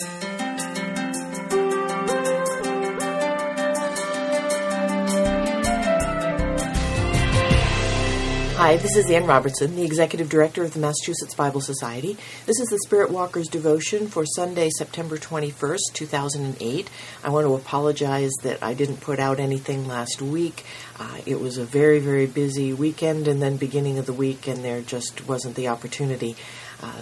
Hi, this is Anne Robertson, the Executive Director of the Massachusetts Bible Society. This is the Spirit Walker's devotion for Sunday, September 21st, 2008. I want to apologize that I didn't put out anything last week. Uh, it was a very, very busy weekend and then beginning of the week, and there just wasn't the opportunity. Uh,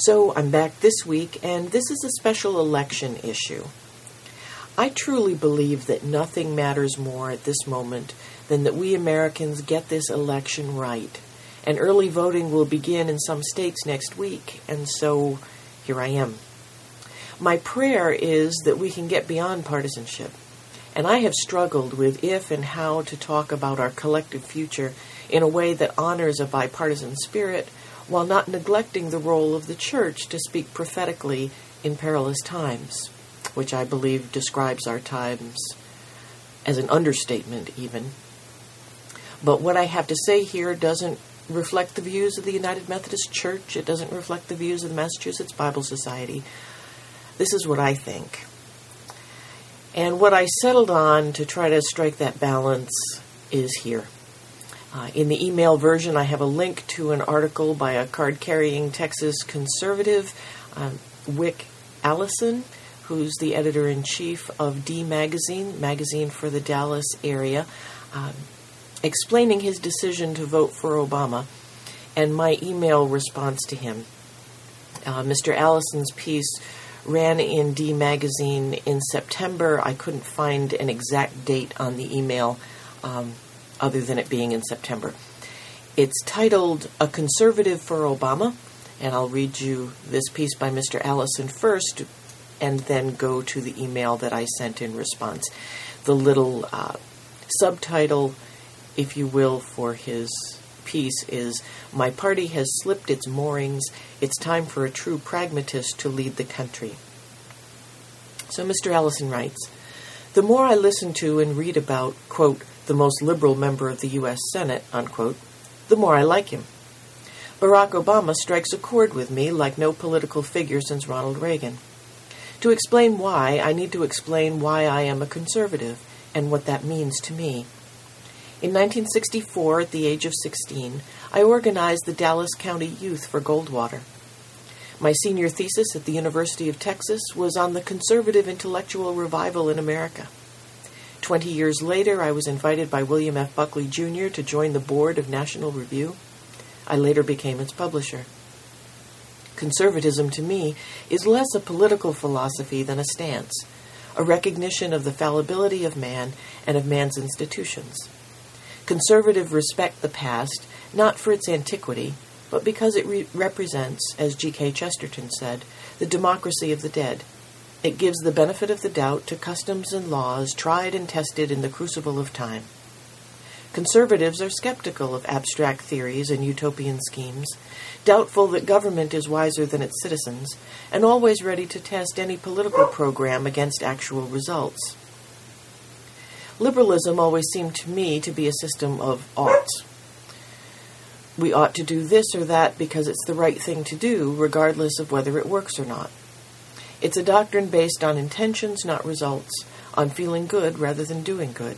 so I'm back this week, and this is a special election issue. I truly believe that nothing matters more at this moment than that we Americans get this election right. And early voting will begin in some states next week, and so here I am. My prayer is that we can get beyond partisanship. And I have struggled with if and how to talk about our collective future in a way that honors a bipartisan spirit while not neglecting the role of the church to speak prophetically in perilous times which I believe describes our times as an understatement, even. But what I have to say here doesn't reflect the views of the United Methodist Church, it doesn't reflect the views of the Massachusetts Bible Society. This is what I think. And what I settled on to try to strike that balance is here. Uh, in the email version, I have a link to an article by a card carrying Texas conservative, um, Wick Allison, who's the editor in chief of D Magazine, magazine for the Dallas area, um, explaining his decision to vote for Obama and my email response to him. Uh, Mr. Allison's piece ran in D Magazine in September. I couldn't find an exact date on the email um, other than it being in September. It's titled A Conservative for Obama, and I'll read you this piece by Mr. Allison first and then go to the email that I sent in response. The little uh, subtitle, if you will, for his piece is My party has slipped its moorings. It's time for a true pragmatist to lead the country. So Mr. Allison writes The more I listen to and read about, quote, the most liberal member of the U.S. Senate, unquote, the more I like him. Barack Obama strikes a chord with me like no political figure since Ronald Reagan. To explain why, I need to explain why I am a conservative and what that means to me. In 1964, at the age of 16, I organized the Dallas County Youth for Goldwater. My senior thesis at the University of Texas was on the conservative intellectual revival in America. Twenty years later, I was invited by William F. Buckley Jr. to join the board of National Review. I later became its publisher. Conservatism, to me, is less a political philosophy than a stance, a recognition of the fallibility of man and of man's institutions. Conservative respect the past, not for its antiquity, but because it re- represents, as G.K. Chesterton said, the democracy of the dead. It gives the benefit of the doubt to customs and laws tried and tested in the crucible of time. Conservatives are skeptical of abstract theories and utopian schemes, doubtful that government is wiser than its citizens, and always ready to test any political program against actual results. Liberalism always seemed to me to be a system of oughts. We ought to do this or that because it's the right thing to do, regardless of whether it works or not. It's a doctrine based on intentions, not results, on feeling good rather than doing good.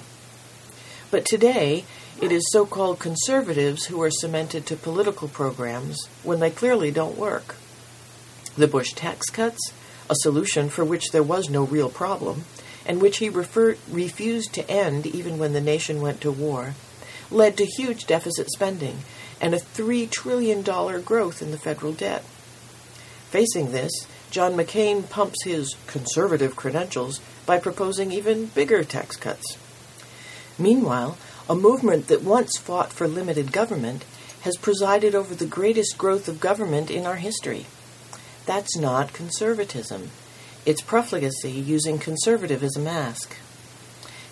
But today, it is so called conservatives who are cemented to political programs when they clearly don't work. The Bush tax cuts, a solution for which there was no real problem, and which he refer- refused to end even when the nation went to war, led to huge deficit spending and a $3 trillion growth in the federal debt. Facing this, John McCain pumps his conservative credentials by proposing even bigger tax cuts. Meanwhile, a movement that once fought for limited government has presided over the greatest growth of government in our history. That's not conservatism. It's profligacy using conservative as a mask.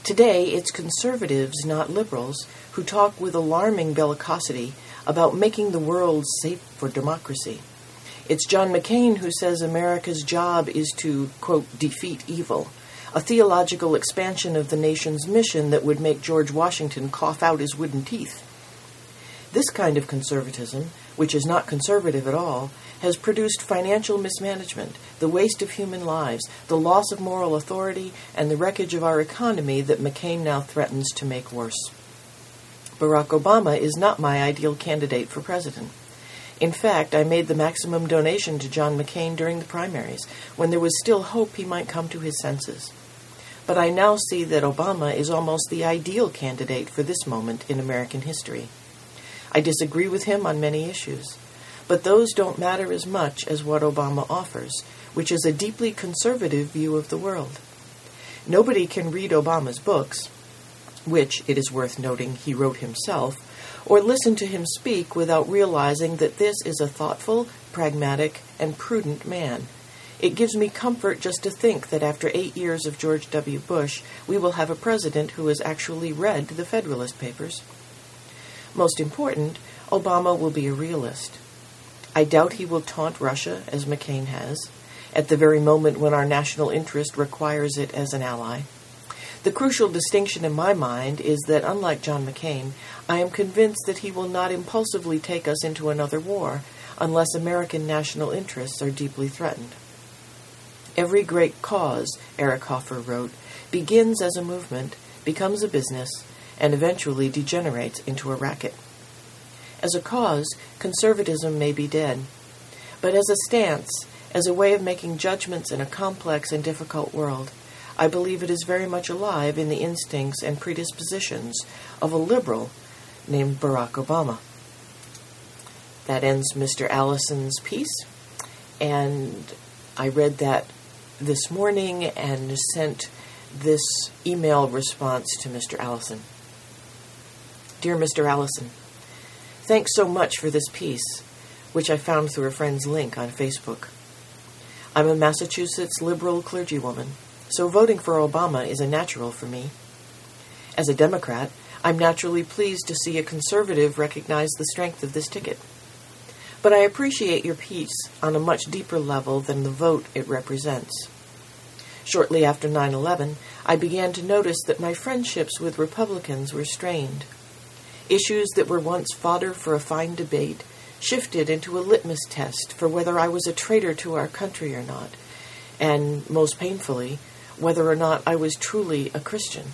Today, it's conservatives, not liberals, who talk with alarming bellicosity about making the world safe for democracy. It's John McCain who says America's job is to, quote, defeat evil, a theological expansion of the nation's mission that would make George Washington cough out his wooden teeth. This kind of conservatism, which is not conservative at all, has produced financial mismanagement, the waste of human lives, the loss of moral authority, and the wreckage of our economy that McCain now threatens to make worse. Barack Obama is not my ideal candidate for president. In fact, I made the maximum donation to John McCain during the primaries, when there was still hope he might come to his senses. But I now see that Obama is almost the ideal candidate for this moment in American history. I disagree with him on many issues, but those don't matter as much as what Obama offers, which is a deeply conservative view of the world. Nobody can read Obama's books, which, it is worth noting, he wrote himself, or listen to him speak without realizing that this is a thoughtful, pragmatic, and prudent man. It gives me comfort just to think that after eight years of George W. Bush, we will have a president who has actually read the Federalist Papers. Most important, Obama will be a realist. I doubt he will taunt Russia, as McCain has, at the very moment when our national interest requires it as an ally. The crucial distinction in my mind is that, unlike John McCain, I am convinced that he will not impulsively take us into another war unless American national interests are deeply threatened. Every great cause, Eric Hoffer wrote, begins as a movement, becomes a business, and eventually degenerates into a racket. As a cause, conservatism may be dead, but as a stance, as a way of making judgments in a complex and difficult world, I believe it is very much alive in the instincts and predispositions of a liberal named Barack Obama. That ends Mr. Allison's piece, and I read that this morning and sent this email response to Mr. Allison. Dear Mr. Allison, thanks so much for this piece, which I found through a friend's link on Facebook. I'm a Massachusetts liberal clergywoman so voting for Obama is a natural for me. As a Democrat, I'm naturally pleased to see a conservative recognize the strength of this ticket. But I appreciate your piece on a much deeper level than the vote it represents. Shortly after 9 11, I began to notice that my friendships with Republicans were strained. Issues that were once fodder for a fine debate shifted into a litmus test for whether I was a traitor to our country or not, and, most painfully, whether or not I was truly a Christian.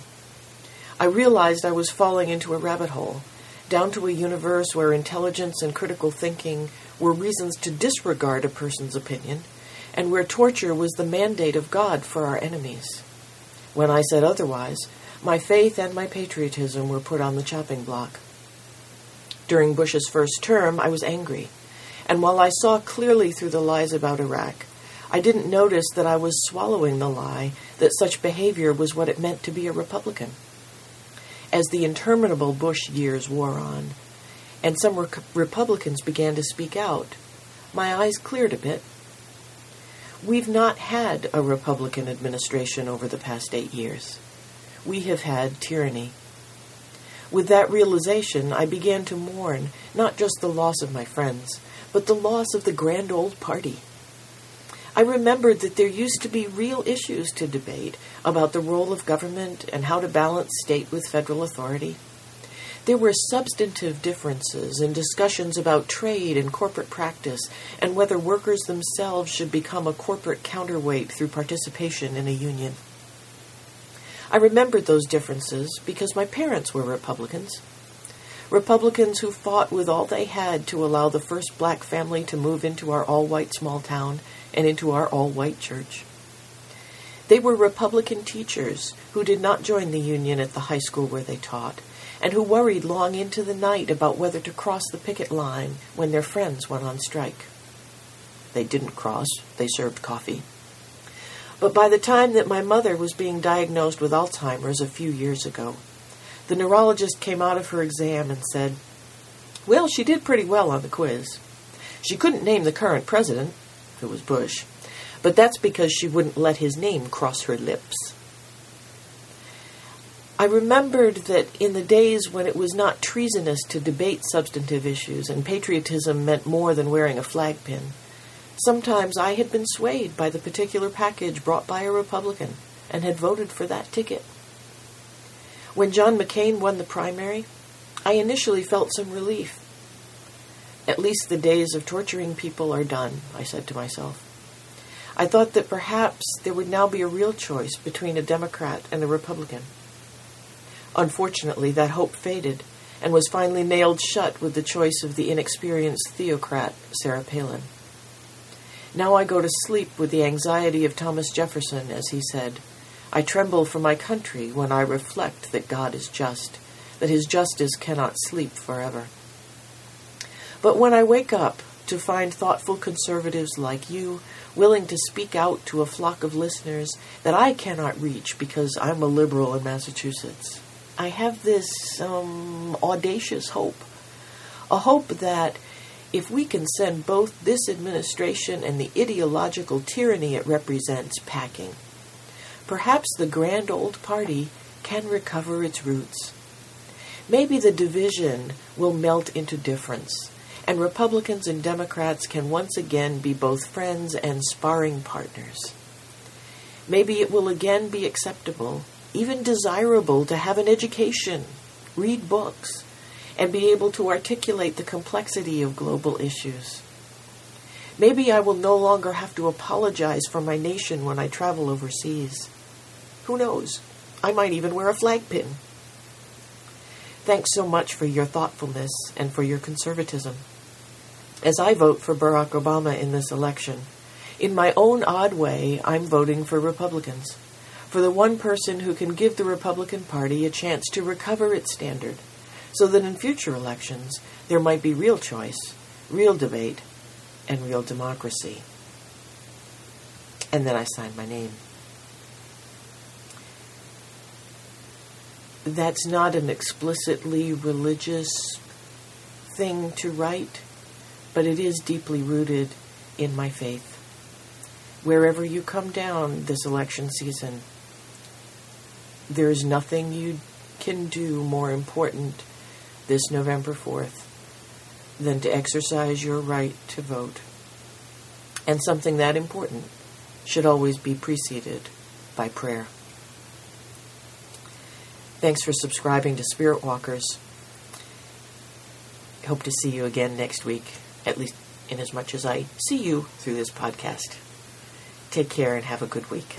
I realized I was falling into a rabbit hole, down to a universe where intelligence and critical thinking were reasons to disregard a person's opinion, and where torture was the mandate of God for our enemies. When I said otherwise, my faith and my patriotism were put on the chopping block. During Bush's first term, I was angry, and while I saw clearly through the lies about Iraq, I didn't notice that I was swallowing the lie that such behavior was what it meant to be a Republican. As the interminable Bush years wore on, and some re- Republicans began to speak out, my eyes cleared a bit. We've not had a Republican administration over the past eight years. We have had tyranny. With that realization, I began to mourn not just the loss of my friends, but the loss of the grand old party. I remembered that there used to be real issues to debate about the role of government and how to balance state with federal authority. There were substantive differences in discussions about trade and corporate practice and whether workers themselves should become a corporate counterweight through participation in a union. I remembered those differences because my parents were Republicans. Republicans who fought with all they had to allow the first black family to move into our all white small town and into our all white church. They were Republican teachers who did not join the Union at the high school where they taught, and who worried long into the night about whether to cross the picket line when their friends went on strike. They didn't cross, they served coffee. But by the time that my mother was being diagnosed with Alzheimer's a few years ago, the neurologist came out of her exam and said, Well, she did pretty well on the quiz. She couldn't name the current president, it was Bush, but that's because she wouldn't let his name cross her lips. I remembered that in the days when it was not treasonous to debate substantive issues and patriotism meant more than wearing a flag pin, sometimes I had been swayed by the particular package brought by a Republican and had voted for that ticket. When John McCain won the primary, I initially felt some relief. At least the days of torturing people are done, I said to myself. I thought that perhaps there would now be a real choice between a Democrat and a Republican. Unfortunately, that hope faded and was finally nailed shut with the choice of the inexperienced theocrat, Sarah Palin. Now I go to sleep with the anxiety of Thomas Jefferson, as he said, I tremble for my country when I reflect that God is just, that his justice cannot sleep forever. But when I wake up to find thoughtful conservatives like you willing to speak out to a flock of listeners that I cannot reach because I'm a liberal in Massachusetts, I have this um, audacious hope. A hope that if we can send both this administration and the ideological tyranny it represents packing, perhaps the grand old party can recover its roots. Maybe the division will melt into difference and Republicans and Democrats can once again be both friends and sparring partners. Maybe it will again be acceptable, even desirable, to have an education, read books, and be able to articulate the complexity of global issues. Maybe I will no longer have to apologize for my nation when I travel overseas. Who knows? I might even wear a flag pin. Thanks so much for your thoughtfulness and for your conservatism as I vote for Barack Obama in this election. In my own odd way, I'm voting for Republicans, for the one person who can give the Republican Party a chance to recover its standard, so that in future elections there might be real choice, real debate, and real democracy. And then I signed my name. That's not an explicitly religious thing to write but it is deeply rooted in my faith. Wherever you come down this election season, there is nothing you can do more important this November 4th than to exercise your right to vote. And something that important should always be preceded by prayer. Thanks for subscribing to Spirit Walkers. Hope to see you again next week at least in as much as I see you through this podcast. Take care and have a good week.